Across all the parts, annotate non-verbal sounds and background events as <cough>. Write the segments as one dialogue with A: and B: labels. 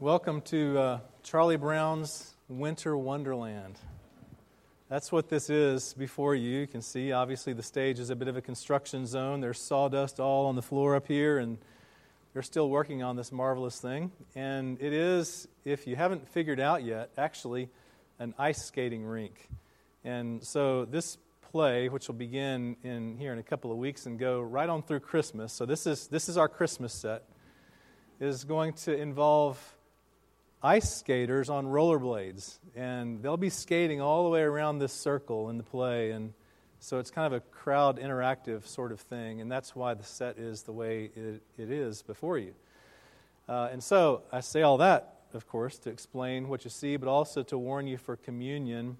A: Welcome to uh, Charlie Brown's Winter Wonderland. That's what this is before you. You can see, obviously, the stage is a bit of a construction zone. There's sawdust all on the floor up here, and they're still working on this marvelous thing. And it is, if you haven't figured out yet, actually an ice skating rink. And so this play, which will begin in here in a couple of weeks and go right on through Christmas. So this is this is our Christmas set. Is going to involve ice skaters on rollerblades, and they'll be skating all the way around this circle in the play, and so it's kind of a crowd interactive sort of thing, and that's why the set is the way it, it is before you. Uh, and so I say all that, of course, to explain what you see, but also to warn you for communion.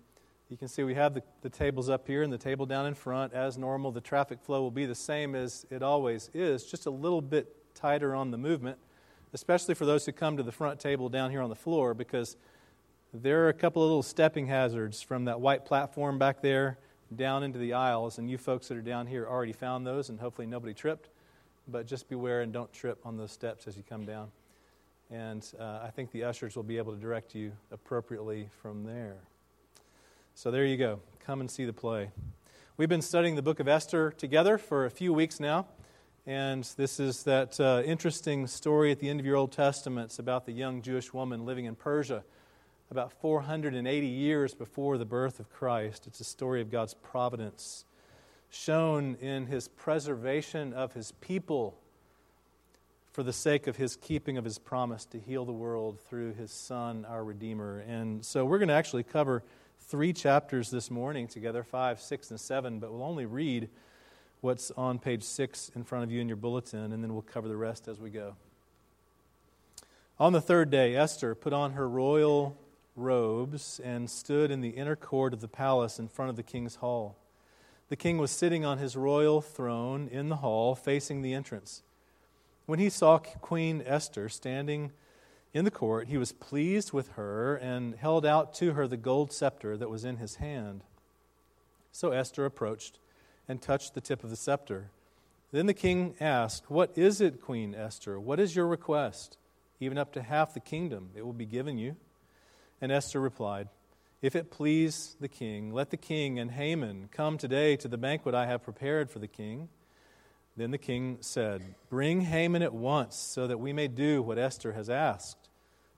A: You can see we have the, the tables up here and the table down in front. As normal, the traffic flow will be the same as it always is, just a little bit tighter on the movement especially for those who come to the front table down here on the floor, because there are a couple of little stepping hazards from that white platform back there down into the aisles, and you folks that are down here already found those, and hopefully nobody tripped. But just beware and don't trip on those steps as you come down. And uh, I think the ushers will be able to direct you appropriately from there. So there you go. Come and see the play. We've been studying the book of Esther together for a few weeks now. And this is that uh, interesting story at the end of your Old Testament. About the young Jewish woman living in Persia about 480 years before the birth of Christ. It's a story of God's providence shown in his preservation of his people for the sake of his keeping of his promise to heal the world through his Son, our Redeemer. And so we're going to actually cover three chapters this morning together five, six, and seven, but we'll only read what's on page six in front of you in your bulletin, and then we'll cover the rest as we go. On the third day, Esther put on her royal robes and stood in the inner court of the palace in front of the king's hall. The king was sitting on his royal throne in the hall, facing the entrance. When he saw Queen Esther standing in the court, he was pleased with her and held out to her the gold scepter that was in his hand. So Esther approached and touched the tip of the scepter. Then the king asked, What is it, Queen Esther? What is your request? Even up to half the kingdom, it will be given you. And Esther replied, If it please the king, let the king and Haman come today to the banquet I have prepared for the king. Then the king said, Bring Haman at once, so that we may do what Esther has asked.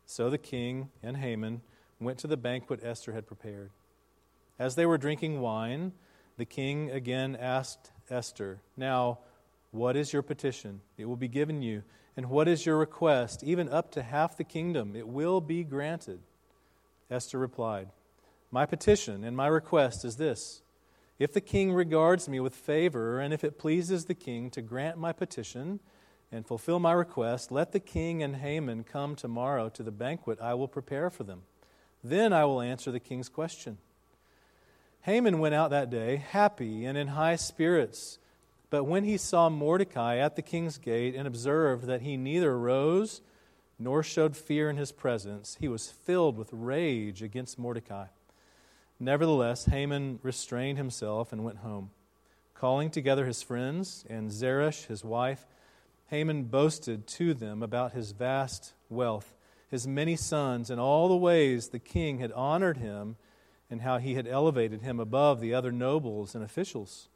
A: So the king and Haman went to the banquet Esther had prepared. As they were drinking wine, the king again asked Esther, Now, what is your petition? It will be given you. And what is your request? Even up to half the kingdom, it will be granted. Esther replied, My petition and my request is this If the king regards me with favor, and if it pleases the king to grant my petition and fulfill my request, let the king and Haman come tomorrow to the banquet I will prepare for them. Then I will answer the king's question. Haman went out that day happy and in high spirits. But when he saw Mordecai at the king's gate and observed that he neither rose nor showed fear in his presence, he was filled with rage against Mordecai. Nevertheless, Haman restrained himself and went home. Calling together his friends and Zeresh, his wife, Haman boasted to them about his vast wealth, his many sons, and all the ways the king had honored him and how he had elevated him above the other nobles and officials.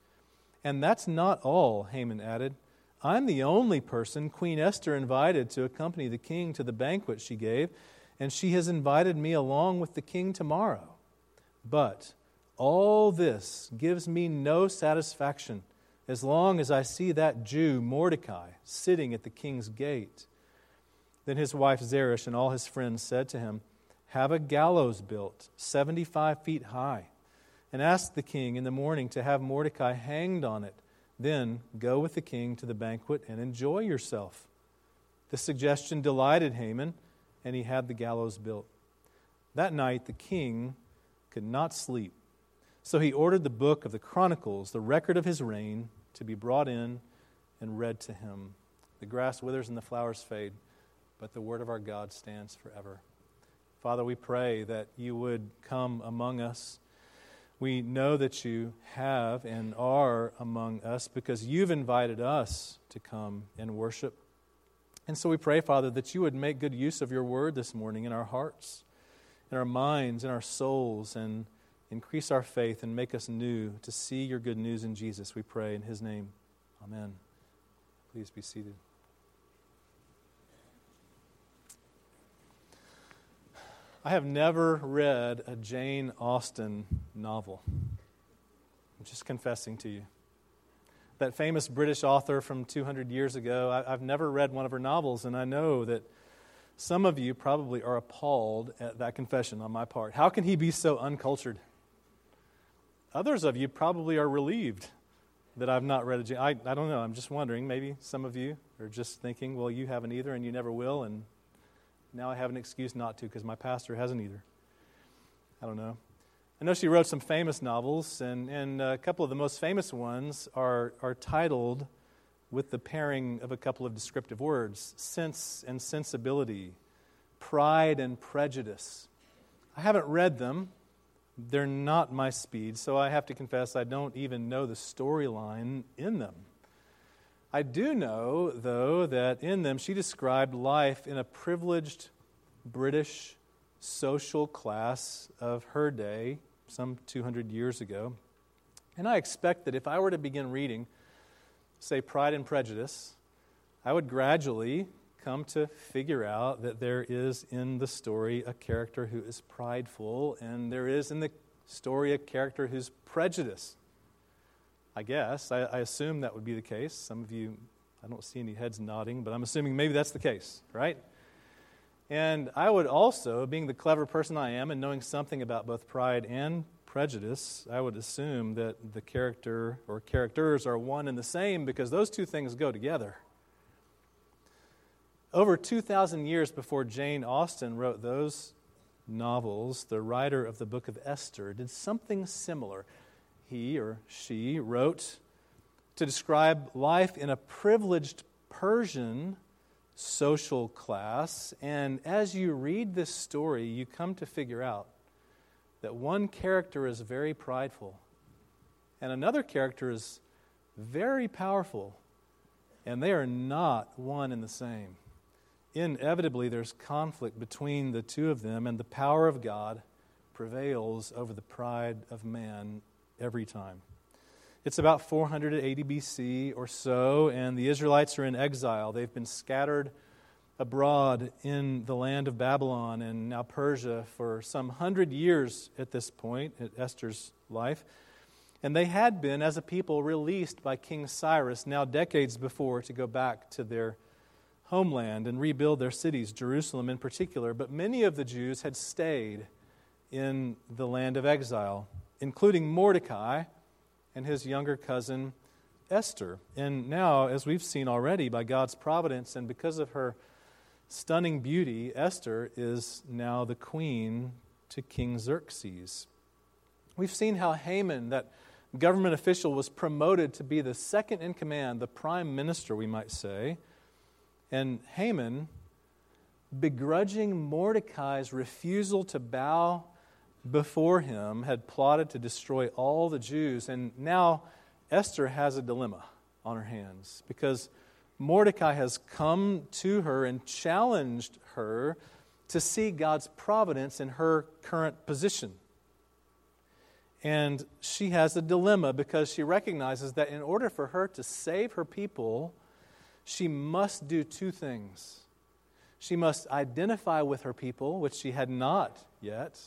A: And that's not all, Haman added. I'm the only person Queen Esther invited to accompany the king to the banquet she gave, and she has invited me along with the king tomorrow. But all this gives me no satisfaction as long as I see that Jew, Mordecai, sitting at the king's gate. Then his wife Zeresh and all his friends said to him, have a gallows built 75 feet high, and ask the king in the morning to have Mordecai hanged on it. Then go with the king to the banquet and enjoy yourself. The suggestion delighted Haman, and he had the gallows built. That night the king could not sleep. So he ordered the book of the Chronicles, the record of his reign, to be brought in and read to him. The grass withers and the flowers fade, but the word of our God stands forever. Father, we pray that you would come among us. We know that you have and are among us because you've invited us to come and worship. And so we pray, Father, that you would make good use of your word this morning in our hearts, in our minds, in our souls, and increase our faith and make us new to see your good news in Jesus. We pray in his name. Amen. Please be seated. I have never read a Jane Austen novel. I'm just confessing to you that famous British author from 200 years ago. I, have never read one of her novels, and I know that some of you probably are appalled at that confession on my part. How can he be so uncultured? Others of you probably are relieved that I've not read a Jane. I don't know. I'm just wondering. Maybe some of you are just thinking, well, you haven't either, and you never will, and now I have an excuse not to because my pastor hasn't either. I don't know. I know she wrote some famous novels, and, and a couple of the most famous ones are, are titled with the pairing of a couple of descriptive words sense and sensibility, pride and prejudice. I haven't read them, they're not my speed, so I have to confess I don't even know the storyline in them. I do know, though, that in them she described life in a privileged British social class of her day, some 200 years ago. And I expect that if I were to begin reading, say, Pride and Prejudice, I would gradually come to figure out that there is in the story a character who is prideful, and there is in the story a character who's prejudiced. I guess. I, I, assume that would be the case. Some of you, I don't see any heads nodding, but I'm assuming maybe that's the case, right? And I would also, being the clever person I am and knowing something about both pride and prejudice, I would assume that the character or characters are one and the same because those two things go together. Over 2,000 years before Jane Austen wrote those novels, the writer of the book of Esther did something similar. He or she wrote to describe life in a privileged Persian social class. And as you read this story, you come to figure out that one character is very prideful, and another character is very powerful, and they are not one and the same. Inevitably, there's conflict between the two of them, and the power of God prevails over the pride of man every time. It's about 480 BC or so, and the Israelites are in exile. They've been scattered abroad in the land of Babylon and now Persia for some hundred years at this point, at Esther's life. And they had been, as a people, released by King Cyrus now decades before to go back to their homeland and rebuild their cities, Jerusalem in particular. But many of the Jews had stayed in the land of exile, including Mordecai and his younger cousin Esther. And now, as we've seen already, by God's providence and because of her stunning beauty, Esther is now the queen to King Xerxes. We've seen how Haman, that government official, was promoted to be the second in command, the prime minister, we might say. And Haman, begrudging Mordecai's refusal to bow before him had plotted to destroy all the Jews. And now Esther has a dilemma on her hands because Mordecai has come to her and challenged her to see God's providence in her current position. And she has a dilemma because she recognizes that in order for her to save her people, she must do two things. She must identify with her people, which she had not yet,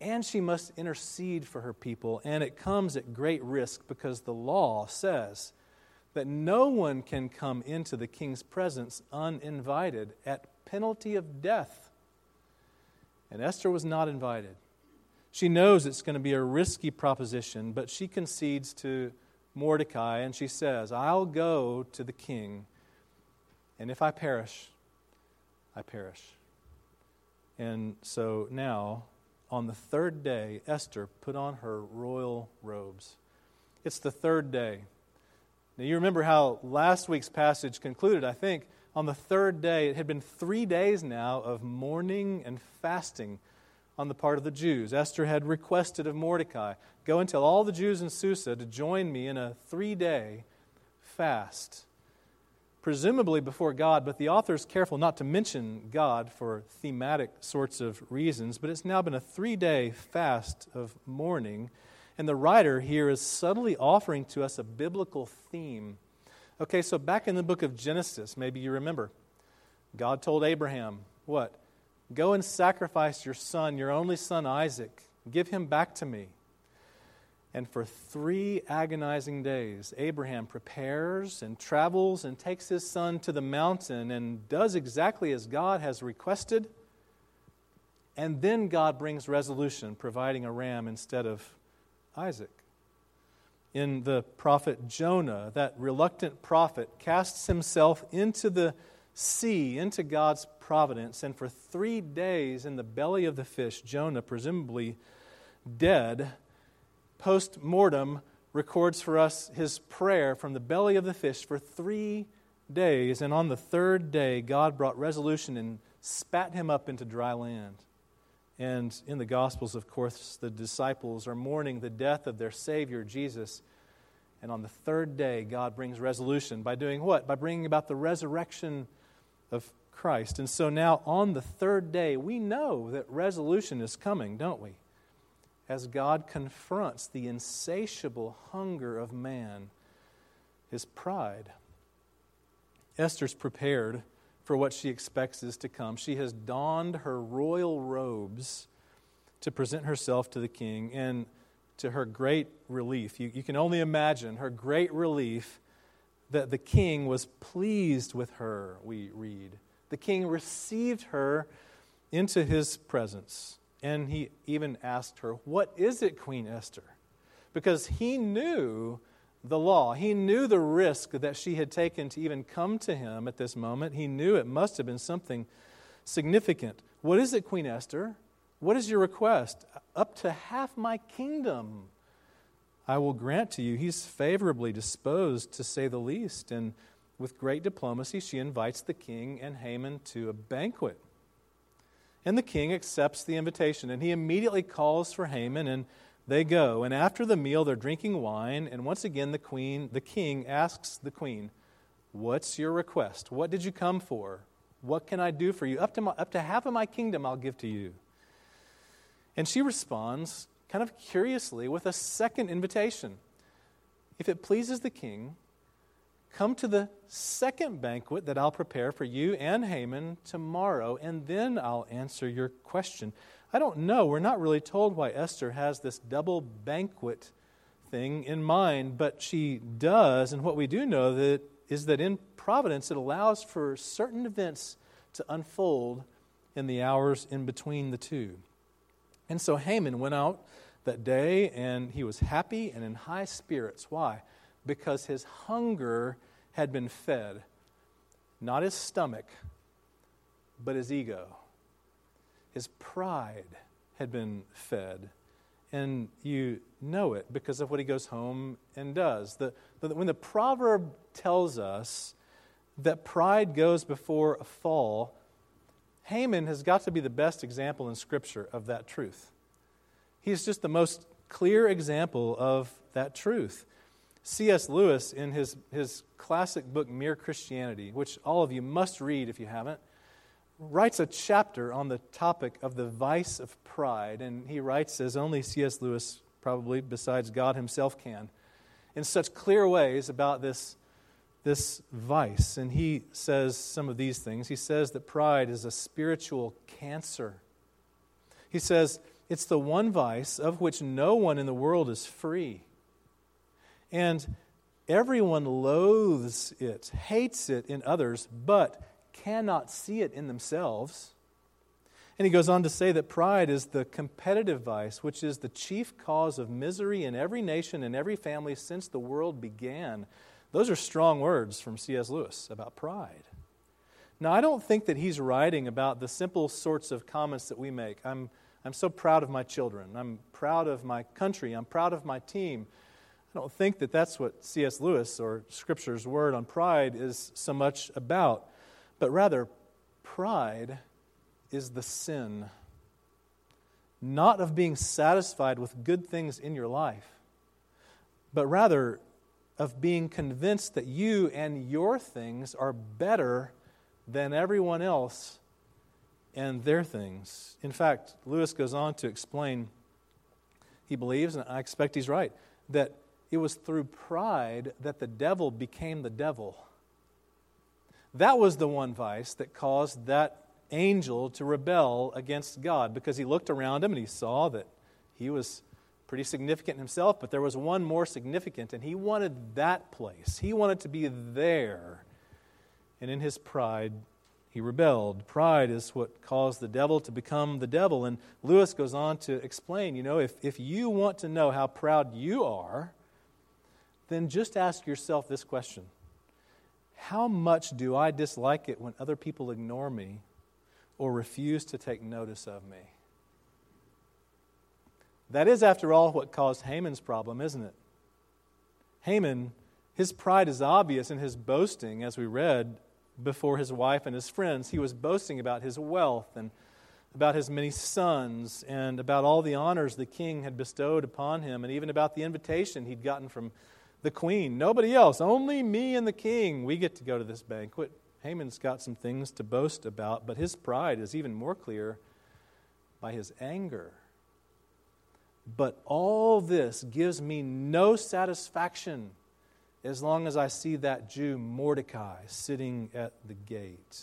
A: and she must intercede for her people. And it comes at great risk because the law says that no one can come into the king's presence uninvited at penalty of death. And Esther was not invited. She knows it's going to be a risky proposition, but she concedes to Mordecai and she says, I'll go to the king, and if I perish, I perish. And so now on the third day, Esther put on her royal robes. It's the third day. Now, you remember how last week's passage concluded, I think. On the third day, it had been three days now of mourning and fasting on the part of the Jews. Esther had requested of Mordecai, Go and tell all the Jews in Susa to join me in a three day fast, presumably before God, but the author is careful not to mention God for thematic sorts of reasons. But it's now been a three day fast of mourning, and the writer here is subtly offering to us a biblical theme. Okay, so back in the book of Genesis, maybe you remember, God told Abraham, What? Go and sacrifice your son, your only son Isaac. Give him back to me. And for three agonizing days, Abraham prepares and travels and takes his son to the mountain and does exactly as God has requested. And then God brings resolution, providing a ram instead of Isaac. In the prophet Jonah, that reluctant prophet casts himself into the sea, into God's providence, and for three days in the belly of the fish, Jonah, presumably dead, post mortem records for us his prayer from the belly of the fish for three days. And on the third day, God brought resolution and spat him up into dry land. And in the Gospels, of course, the disciples are mourning the death of their Savior, Jesus. And on the third day, God brings resolution by doing what? By bringing about the resurrection of Christ. And so now, on the third day, we know that resolution is coming, don't we? As God confronts the insatiable hunger of man, his pride. Esther's prepared for what she expects is to come. She has donned her royal robes to present herself to the king, and to her great relief, you, you can only imagine her great relief that the king was pleased with her, we read. The king received her into his presence. And he even asked her, What is it, Queen Esther? Because he knew the law. He knew the risk that she had taken to even come to him at this moment. He knew it must have been something significant. What is it, Queen Esther? What is your request? Up to half my kingdom I will grant to you. He's favorably disposed, to say the least. And with great diplomacy, she invites the king and Haman to a banquet. And the king accepts the invitation, and he immediately calls for Haman, and they go. And after the meal, they're drinking wine, and once again, the queen, the king asks the queen, What's your request? What did you come for? What can I do for you? Up to, my, up to half of my kingdom I'll give to you. And she responds, kind of curiously, with a second invitation. If it pleases the king, Come to the second banquet that I'll prepare for you and Haman tomorrow, and then I'll answer your question. I don't know. We're not really told why Esther has this double banquet thing in mind, but she does. And what we do know that is that in providence it allows for certain events to unfold in the hours in between the two. And so Haman went out that day and he was happy and in high spirits. Why? Because his hunger had been fed. Not his stomach, but his ego. His pride had been fed. And you know it because of what he goes home and does. The, the, when the proverb tells us that pride goes before a fall, Haman has got to be the best example in Scripture of that truth. He's just the most clear example of that truth. C.S. Lewis, in his, his classic book, Mere Christianity, which all of you must read if you haven't, writes a chapter on the topic of the vice of pride. And he writes, as only C.S. Lewis, probably besides God himself, can, in such clear ways about this, this vice. And he says some of these things. He says that pride is a spiritual cancer. He says it's the one vice of which no one in the world is free. And everyone loathes it, hates it in others, but cannot see it in themselves. And he goes on to say that pride is the competitive vice, which is the chief cause of misery in every nation and every family since the world began. Those are strong words from C.S. Lewis about pride. Now, I don't think that he's writing about the simple sorts of comments that we make. I'm, I'm so proud of my children. I'm proud of my country. I'm proud of my team. I don't think that that's what C.S. Lewis or Scripture's word on pride is so much about, but rather, pride is the sin, not of being satisfied with good things in your life, but rather of being convinced that you and your things are better than everyone else and their things. In fact, Lewis goes on to explain, he believes, and I expect he's right, that it was through pride that the devil became the devil. That was the one vice that caused that angel to rebel against God because he looked around him and he saw that he was pretty significant himself, but there was one more significant, and he wanted that place. He wanted to be there. And in his pride, he rebelled. Pride is what caused the devil to become the devil. And Lewis goes on to explain you know, if, if you want to know how proud you are, then just ask yourself this question How much do I dislike it when other people ignore me or refuse to take notice of me? That is, after all, what caused Haman's problem, isn't it? Haman, his pride is obvious in his boasting, as we read before his wife and his friends. He was boasting about his wealth and about his many sons and about all the honors the king had bestowed upon him and even about the invitation he'd gotten from the queen. Nobody else, only me and the king. We get to go to this banquet. Haman's got some things to boast about, but his pride is even more clear by his anger. But all this gives me no satisfaction as long as I see that Jew Mordecai sitting at the gate.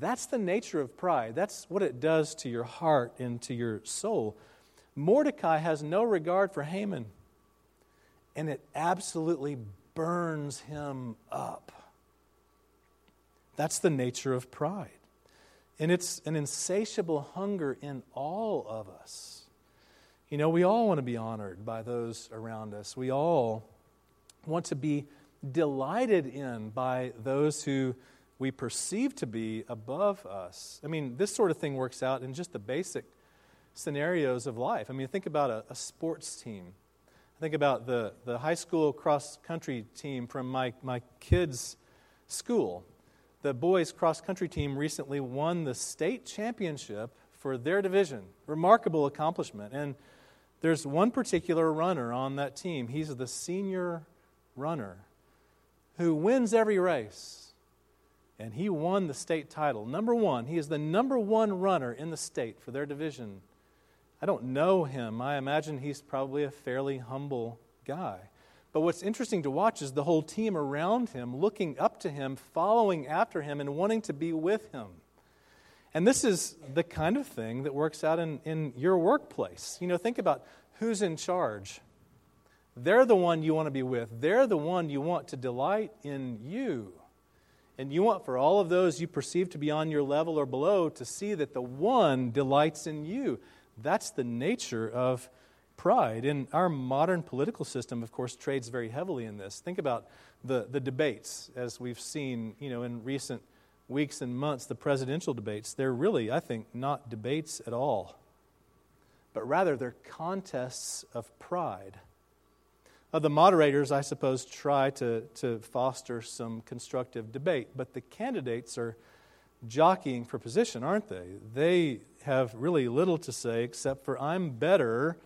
A: That's the nature of pride. That's what it does to your heart and to your soul. Mordecai has no regard for Haman, and it absolutely burns him up. That's the nature of pride. And it's an insatiable hunger in all of us. You know, we all want to be honored by those around us. We all want to be delighted in by those who we perceive to be above us. I mean, this sort of thing works out in just the basic scenarios of life. I mean, think about a, a sports team. Think about the, the high school cross country team from my, my kids' school. The boys' cross country team recently won the state championship for their division. Remarkable accomplishment. And there's one particular runner on that team. He's the senior runner who wins every race. And he won the state title. Number one, he is the number one runner in the state for their division. I don't know him. I imagine he's probably a fairly humble guy. But what's interesting to watch is the whole team around him looking up to him, following after him, and wanting to be with him. And this is the kind of thing that works out in, in your workplace. You know, think about who's in charge. They're the one you want to be with. They're the one you want to delight in you. And you want for all of those you perceive to be on your level or below to see that the one delights in you. That's the nature of pride. And our modern political system, of course, trades very heavily in this. Think about the, the debates, as we've seen you know, in recent weeks and months, the presidential debates. They're really, I think, not debates at all, but rather they're contests of pride. Uh, the moderators, I suppose, try to, to foster some constructive debate, but the candidates are jockeying for position, aren't they? They have really little to say except for, I'm better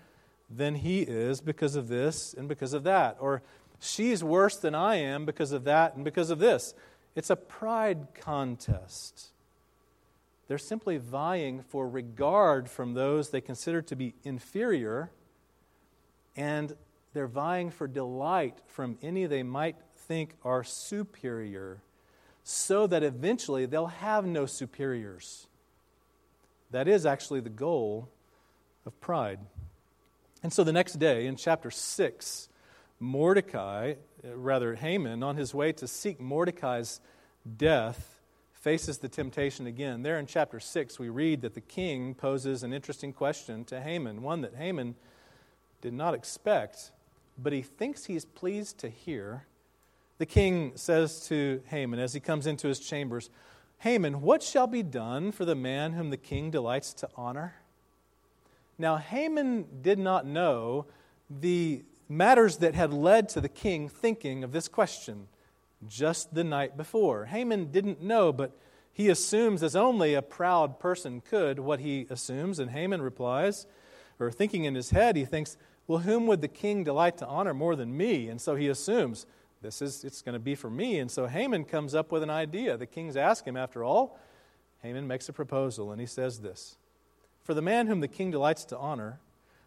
A: than he is because of this and because of that. Or, she's worse than I am because of that and because of this. It's a pride contest. They're simply vying for regard from those they consider to be inferior and they're vying for delight from any they might think are superior, so that eventually they'll have no superiors. That is actually the goal of pride. And so the next day, in chapter 6, Mordecai, uh, rather Haman, on his way to seek Mordecai's death, faces the temptation again. There in chapter 6, we read that the king poses an interesting question to Haman, one that Haman did not expect but he thinks he's pleased to hear. The king says to Haman as he comes into his chambers, Haman, what shall be done for the man whom the king delights to honor? Now, Haman did not know the matters that had led to the king thinking of this question just the night before. Haman didn't know, but he assumes, as only a proud person could, what he assumes. And Haman replies, or thinking in his head, he thinks, well, whom would the king delight to honor more than me? And so he assumes this is it's going to be for me. And so Haman comes up with an idea. The king's asked him, after all. Haman makes a proposal, and he says this For the man whom the king delights to honor,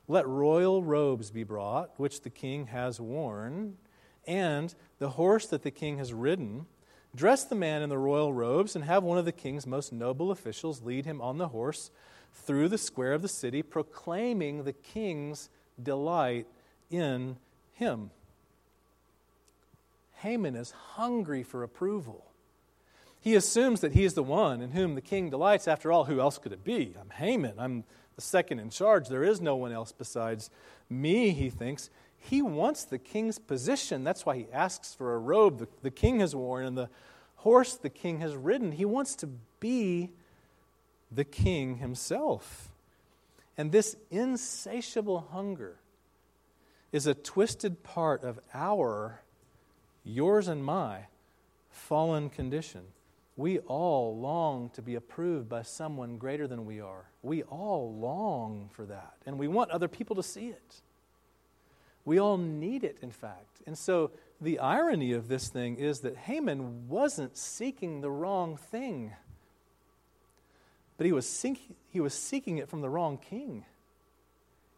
A: let royal robes be brought, which the king has worn, and the horse that the king has ridden. Dress the man in the royal robes, and have one of the king's most noble officials lead him on the horse through the square of the city, proclaiming the king's delight in him. Haman is hungry for approval. He assumes that he is the one in whom the king delights. After all, who else could it be? I'm Haman. I'm the second in charge. There is no one else besides me, he thinks. He wants the king's position. That's why he asks for a robe the, the king has worn and the horse the king has ridden. He wants to be the king himself. And this insatiable hunger is a twisted part of our, yours and my, fallen condition. We all long to be approved by someone greater than we are. We all long for that. And we want other people to see it. We all need it, in fact. And so the irony of this thing is that Haman wasn't seeking the wrong thing, but he was, seeking, he was seeking it from the wrong king.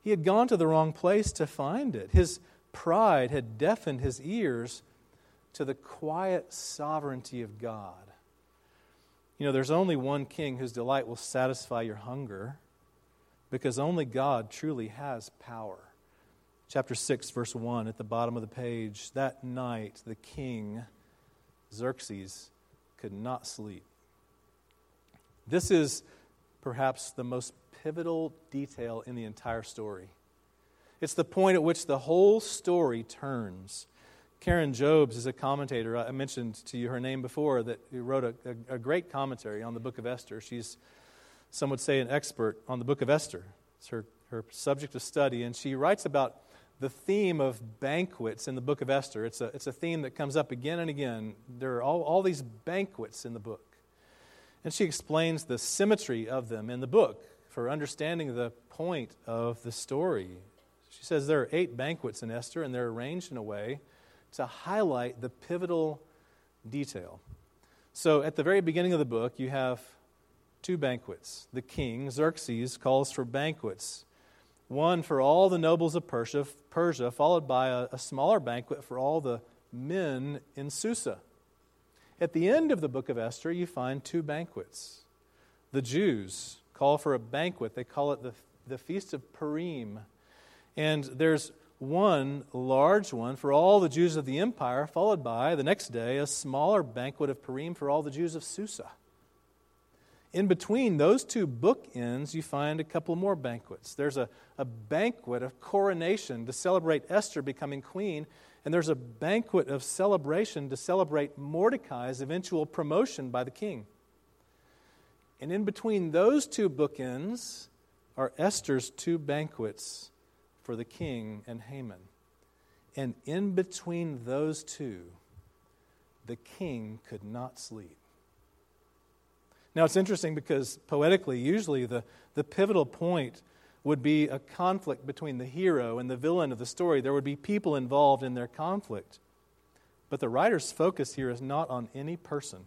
A: He had gone to the wrong place to find it. His pride had deafened his ears to the quiet sovereignty of God. You know, there's only one king whose delight will satisfy your hunger because only God truly has power. Chapter 6, verse 1 at the bottom of the page. That night, the king, Xerxes, could not sleep. This is perhaps the most pivotal detail in the entire story. It's the point at which the whole story turns. Karen Jobes is a commentator. I mentioned to you her name before that wrote a, a, a, great commentary on the book of Esther. She's, some would say, an expert on the book of Esther. It's her, her subject of study. And she writes about the theme of banquets in the book of Esther. It's a, it's a theme that comes up again and again. There are all, all these banquets in the book. And she explains the symmetry of them in the book for understanding the point of the story. She says there are eight banquets in Esther, and they're arranged in a way to highlight the pivotal detail. So at the very beginning of the book, you have two banquets. The king, Xerxes, calls for banquets one for all the nobles of Persia, Persia followed by a, a smaller banquet for all the men in Susa. At the end of the book of Esther, you find two banquets. The Jews call for a banquet, they call it the, the Feast of Purim. And there's one large one for all the Jews of the empire, followed by the next day a smaller banquet of Purim for all the Jews of Susa. In between those two bookends, you find a couple more banquets. There's a, a banquet of coronation to celebrate Esther becoming queen, and there's a banquet of celebration to celebrate Mordecai's eventual promotion by the king. And in between those two bookends are Esther's two banquets for the king and Haman. And in between those two, the king could not sleep. Now, it's interesting because poetically, usually the, the pivotal point would be a conflict between the hero and the villain of the story. There would be people involved in their conflict. But the writer's focus here is not on any person,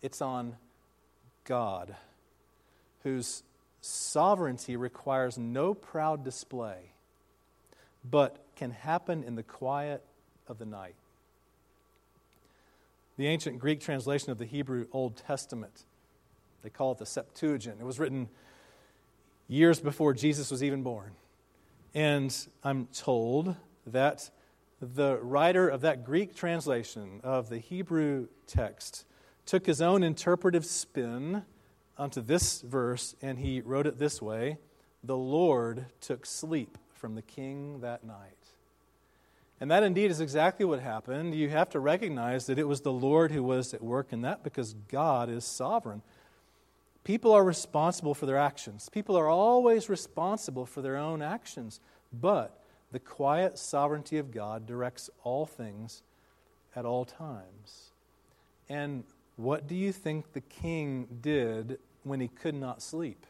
A: it's on God, whose sovereignty requires no proud display, but can happen in the quiet of the night. The ancient Greek translation of the Hebrew Old Testament, they call it the Septuagint. It was written years before Jesus was even born. And I'm told that the writer of that Greek translation of the Hebrew text took his own interpretive spin onto this verse and he wrote it this way The Lord took sleep from the king that night. And that indeed is exactly what happened. You have to recognize that it was the Lord who was at work in that because God is sovereign. People are responsible for their actions. People are always responsible for their own actions. But the quiet sovereignty of God directs all things at all times. And what do you think the king did when he could not sleep?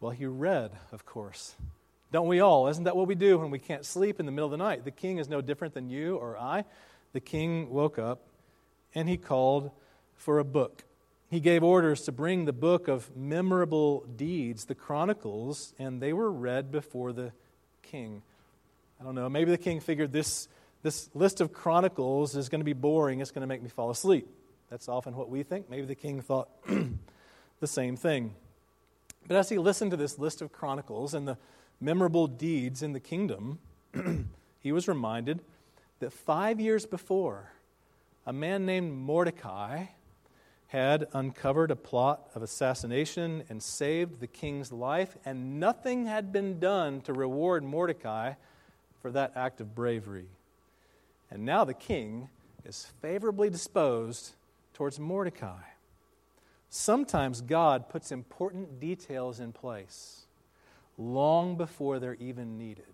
A: Well, he read, of course, Don't we all? Isn't that what we do when we can't sleep in the middle of the night? The king is no different than you or I. The king woke up and he called for a book. He gave orders to bring the book of memorable deeds, the Chronicles, and they were read before the king. I don't know, maybe the king figured this, this list of Chronicles is going to be boring, it's going to make me fall asleep. That's often what we think. Maybe the king thought <clears throat> the same thing. But as he listened to this list of Chronicles and the memorable deeds in the kingdom, <clears throat> he was reminded that five years before, a man named Mordecai had uncovered a plot of assassination and saved the king's life, and nothing had been done to reward Mordecai for that act of bravery. And now the king is favorably disposed towards Mordecai. Sometimes God puts important details in place long before they're even needed.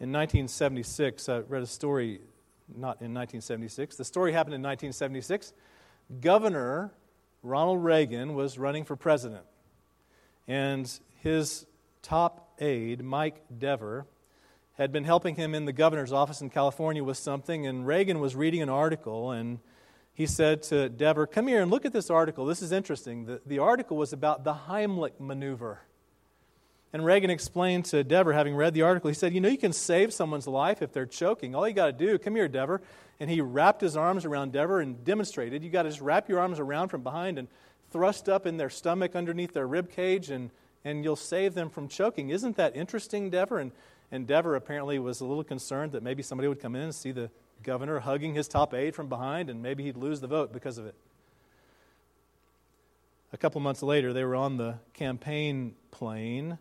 A: In 1976, I read a story, not in 1976, the story happened in 1976. Governor Ronald Reagan was running for president, and his top aide, Mike Deaver, had been helping him in the governor's office in California with something, and Reagan was reading an article, and he said to Deaver, Come here and look at this article. This is interesting. The, the article was about the Heimlich maneuver. And Reagan explained to Deaver, having read the article, he said, You know, you can save someone's life if they're choking. All you got to do, come here, Deaver. And he wrapped his arms around Deaver and demonstrated. You got to just wrap your arms around from behind and thrust up in their stomach underneath their rib cage, and, and you'll save them from choking. Isn't that interesting, Deaver? And, and Deaver apparently was a little concerned that maybe somebody would come in and see the governor hugging his top aide from behind, and maybe he'd lose the vote because of it. A couple months later, they were on the campaign plane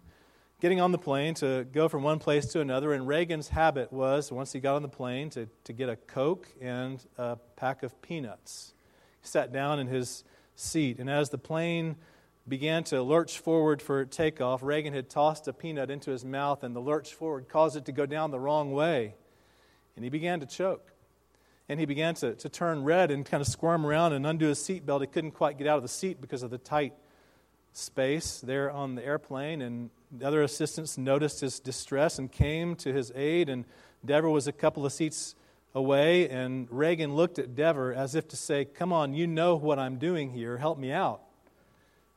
A: getting on the plane to go from one place to another. And Reagan's habit was, once he got on the plane, to, to get a Coke and a pack of peanuts. He sat down in his seat, and as the plane began to lurch forward for takeoff, Reagan had tossed a peanut into his mouth, and the lurch forward caused it to go down the wrong way. And he began to choke. And he began to, to turn red and kind of squirm around and undo his seatbelt. He couldn't quite get out of the seat because of the tight space there on the airplane. And the other assistants noticed his distress and came to his aid, and Deaver was a couple of seats away, and Reagan looked at Deaver as if to say, Come on, you know what I'm doing here, help me out.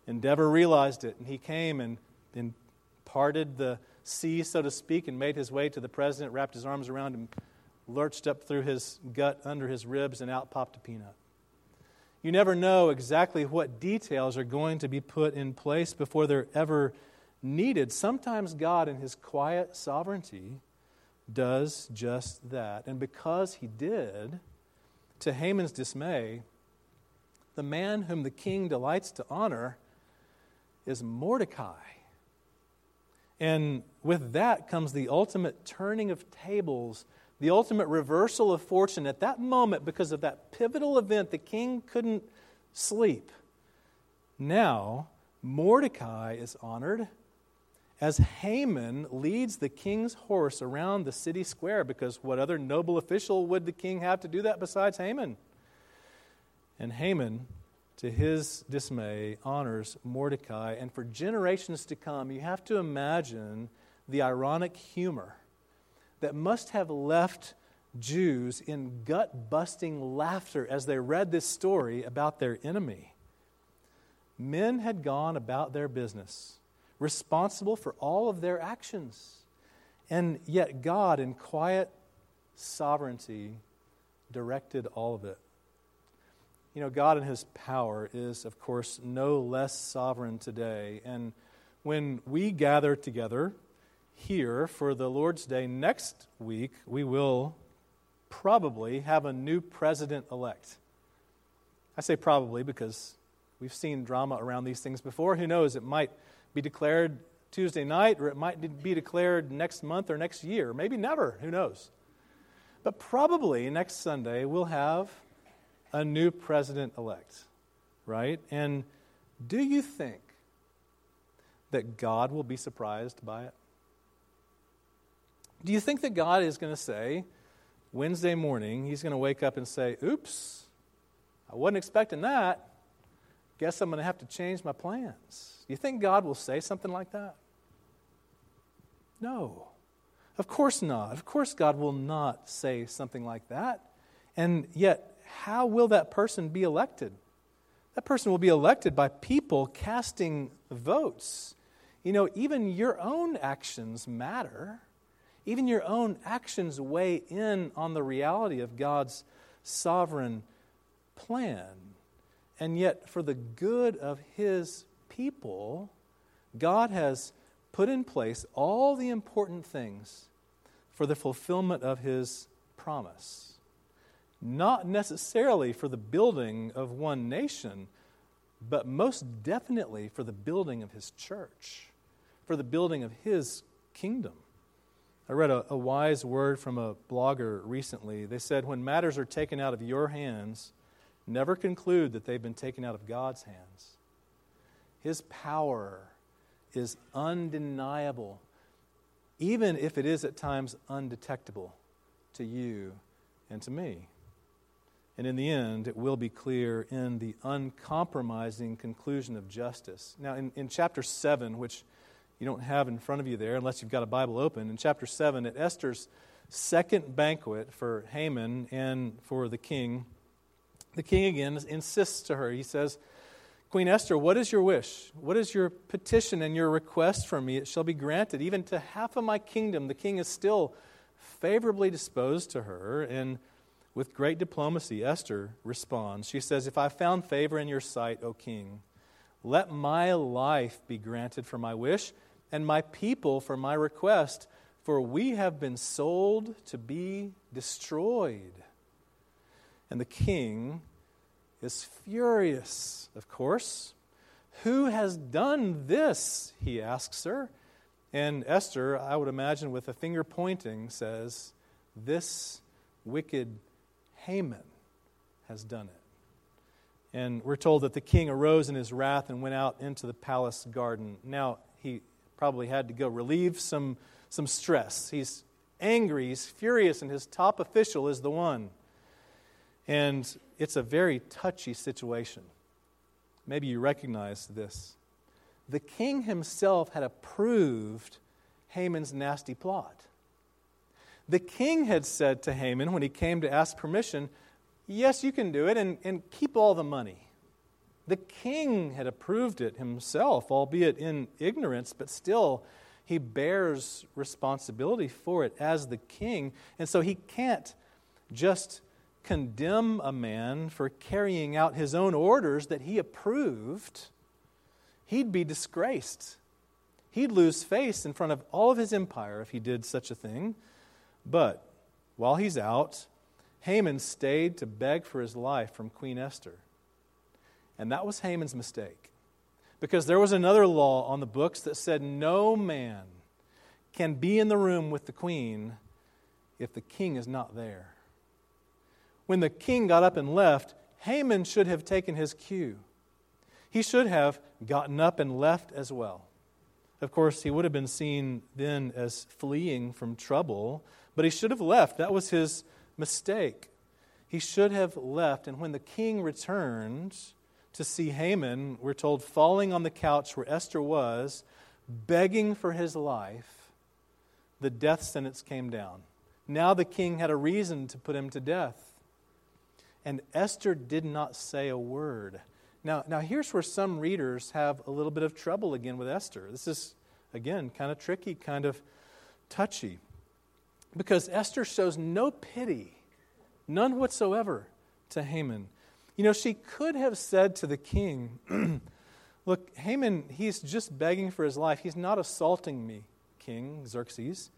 A: And Deaver realized it, and he came and, and parted the sea, so to speak, and made his way to the president, wrapped his arms around him, lurched up through his gut under his ribs, and out popped a peanut. You never know exactly what details are going to be put in place before they're ever needed, sometimes God, in his quiet sovereignty, does just that. And because he did, to Haman's dismay, the man whom the king delights to honor is Mordecai. And with that comes the ultimate turning of tables, the ultimate reversal of fortune. At that moment, because of that pivotal event, the king couldn't sleep. Now, Mordecai is honored as Haman leads the king's horse around the city square, because what other noble official would the king have to do that besides Haman? And Haman, to his dismay, honors Mordecai. And for generations to come, you have to imagine the ironic humor that must have left Jews in gut busting laughter as they read this story about their enemy. Men had gone about their business responsible for all of their actions. And yet, God, in quiet sovereignty, directed all of it. You know, God in His power is, of course, no less sovereign today. And when we gather together here for the Lord's Day next week, we will probably have a new president elect. I say probably because we've seen drama around these things before. Who knows? It might be declared Tuesday night, or it might be declared next month or next year. Maybe never. Who knows? But probably next Sunday we'll have a new president elect, right? And do you think that God will be surprised by it? Do you think that God is going to say, Wednesday morning, he's going to wake up and say, Oops, I wasn't expecting that. Guess I'm going to have to change my plans. Do you think God will say something like that? No. Of course not. Of course, God will not say something like that. And yet, how will that person be elected? That person will be elected by people casting votes. You know, even your own actions matter. Even your own actions weigh in on the reality of God's sovereign plan. And yet, for the good of His people, God has put in place all the important things for the fulfillment of His promise. Not necessarily for the building of one nation, but most definitely for the building of His church, for the building of His kingdom. I read a, a, wise word from a blogger recently. They said, When matters are taken out of your hands, never conclude that they've been taken out of God's hands. His power is undeniable, even if it is at times undetectable to you and to me. And in the end, it will be clear in the uncompromising conclusion of justice. Now, in, in chapter 7, which you don't have in front of you there unless you've got a Bible open, in chapter 7, at Esther's second banquet for Haman and for the king, the king again insists to her. He says, Queen Esther, what is your wish? What is your petition and your request from me? It shall be granted. Even to half of my kingdom, the king is still favorably disposed to her. And with great diplomacy, Esther responds. She says, If I found favor in your sight, O king, let my life be granted for my wish, and my people for my request, for we have been sold to be destroyed. And the king is furious, of course. Who has done this? He asks her. And Esther, I would imagine, with a finger pointing, says, This wicked Haman has done it. And we're told that the king arose in his wrath and went out into the palace garden. Now, he probably had to go relieve some, some stress. He's angry, he's furious, and his top official is the one and it's a very touchy situation. Maybe you recognize this. The king himself had approved Haman's nasty plot. The king had said to Haman when he came to ask permission, Yes, you can do it, and, and keep all the money. The king had approved it himself, albeit in ignorance, but still he bears responsibility for it as the king. And so he can't just condemn a man for carrying out his own orders that he approved, he'd be disgraced. He'd lose face in front of all of his empire if he did such a thing. But while he's out, Haman stayed to beg for his life from Queen Esther. And that was Haman's mistake. Because there was another law on the books that said no man can be in the room with the queen if the king is not there. When the king got up and left, Haman should have taken his cue. He should have gotten up and left as well. Of course, he would have been seen then as fleeing from trouble, but he should have left. That was his mistake. He should have left. And when the king returned to see Haman, we're told, falling on the couch where Esther was, begging for his life, the death sentence came down. Now the king had a reason to put him to death. And Esther did not say a word. Now, now here's where some readers have a little bit of trouble again with Esther. This is, again, kind of tricky, kind of touchy. Because Esther shows no pity, none whatsoever, to Haman. You know, she could have said to the king, <clears throat> Look, Haman, he's just begging for his life. He's not assaulting me, King Xerxes.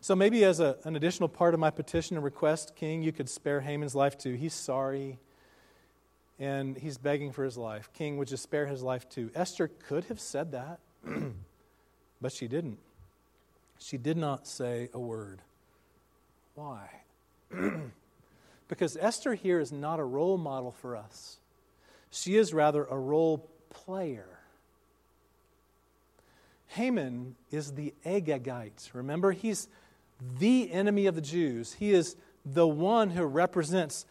A: So maybe as a, an additional part of my petition and request, King, you could spare Haman's life too. He's sorry and he's begging for his life. King, would you spare his life too? Esther could have said that, <clears throat> but she didn't. She did not say a word. Why? <clears throat> because Esther here is not a role model for us, she is rather a role player. Haman is the Agagite. Remember, he's the enemy of the Jews. He is the one who represents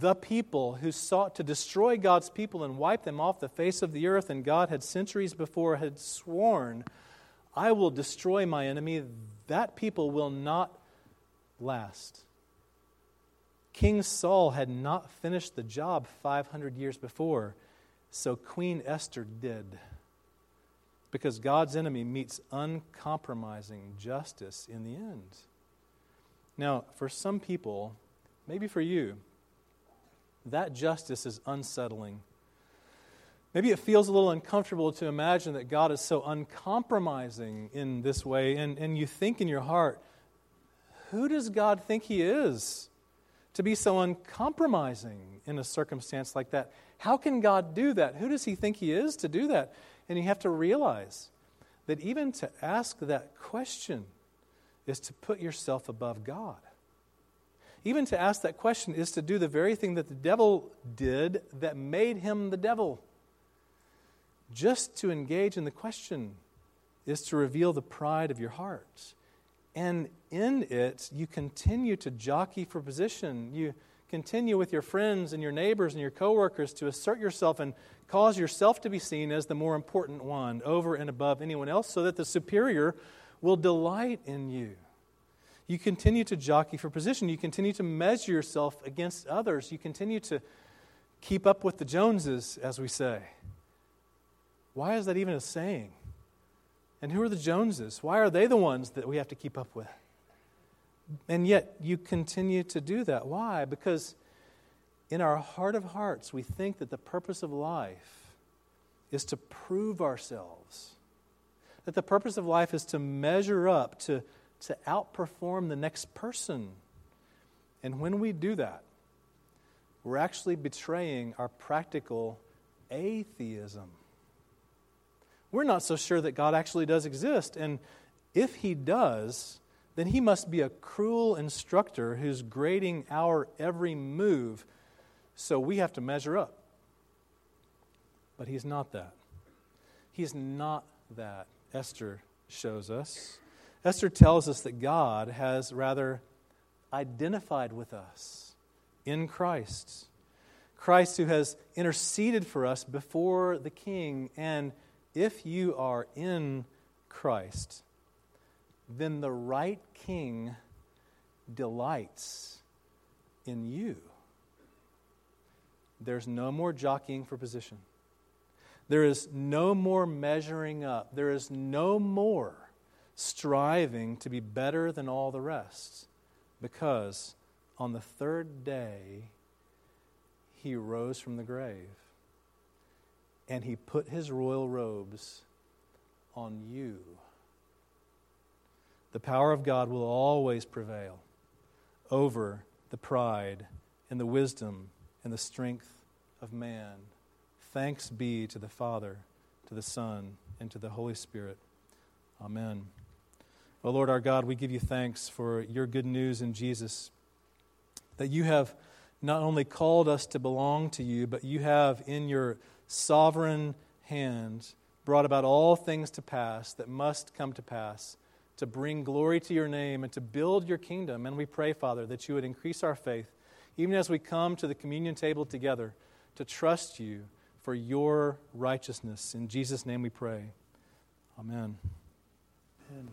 A: the people who sought to destroy God's people and wipe them off the face of the earth. And God had centuries before had sworn, I will destroy my enemy, that people will not last. King Saul had not finished the job 500 years before, so Queen Esther did. Because God's enemy meets uncompromising justice in the end. Now, for some people, maybe for you, that justice is unsettling. Maybe it feels a little uncomfortable to imagine that God is so uncompromising in this way, and, and you think in your heart, who does God think He is to be so uncompromising in a circumstance like that? How can God do that? Who does He think He is to do that? And you have to realize that even to ask that question is to put yourself above God. Even to ask that question is to do the very thing that the devil did that made him the devil. Just to engage in the question is to reveal the pride of your heart. And in it, you continue to jockey for position. You continue with your friends and your neighbors and your coworkers to assert yourself and cause yourself to be seen as the more important one over and above anyone else so that the superior will delight in you. You continue to jockey for position. You continue to measure yourself against others. You continue to keep up with the Joneses, as we say. Why is that even a saying? And who are the Joneses? Why are they the ones that we have to keep up with? And yet you continue to do that. Why? Because in our heart of hearts, we think that the purpose of life is to prove ourselves. That the purpose of life is to measure up, to, to outperform the next person. And when we do that, we're actually betraying our practical atheism we're not so sure that God actually does exist. And if He does, then He must be a cruel instructor who's grading our every move, so we have to measure up. But He's not that. He's not that, Esther shows us. Esther tells us that God has rather identified with us in Christ. Christ who has interceded for us before the king and if you are in Christ, then the right king delights in you. There's no more jockeying for position. There is no more measuring up. There is no more striving to be better than all the rest. Because on the third day, he rose from the grave and he put his royal robes on you. The power of God will always prevail over the pride and the wisdom and the strength of man. Thanks be to the Father, to the Son, and to the Holy Spirit. Amen. O Lord our God, we give you thanks for your good news in Jesus, that you have not only called us to belong to you, but you have in your sovereign hand brought about all things to pass that must come to pass to bring glory to your name and to build your kingdom. And we pray, Father, that you would increase our faith, even as we come to the communion table together, to trust you for your righteousness. In Jesus' name we pray. Amen. Amen.